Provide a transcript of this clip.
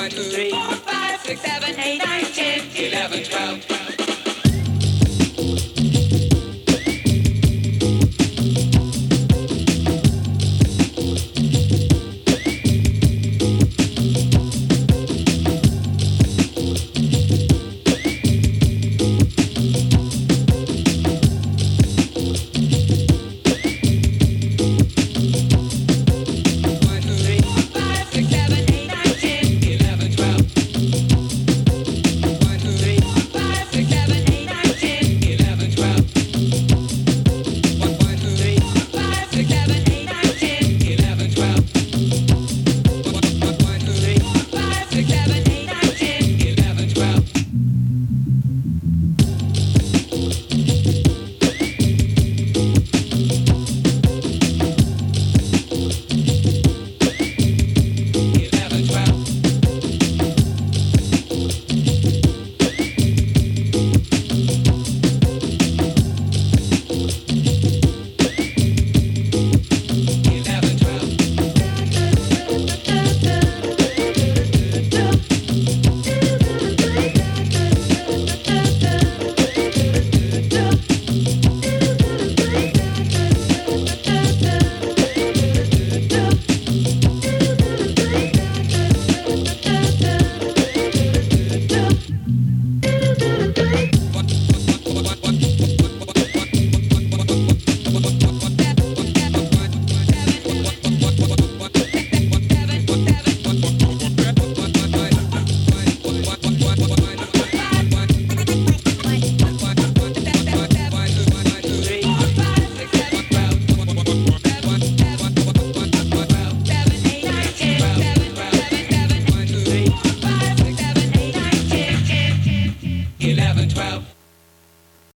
one, two, three, four, five, six, seven, eight, nine, ten, eleven, twelve.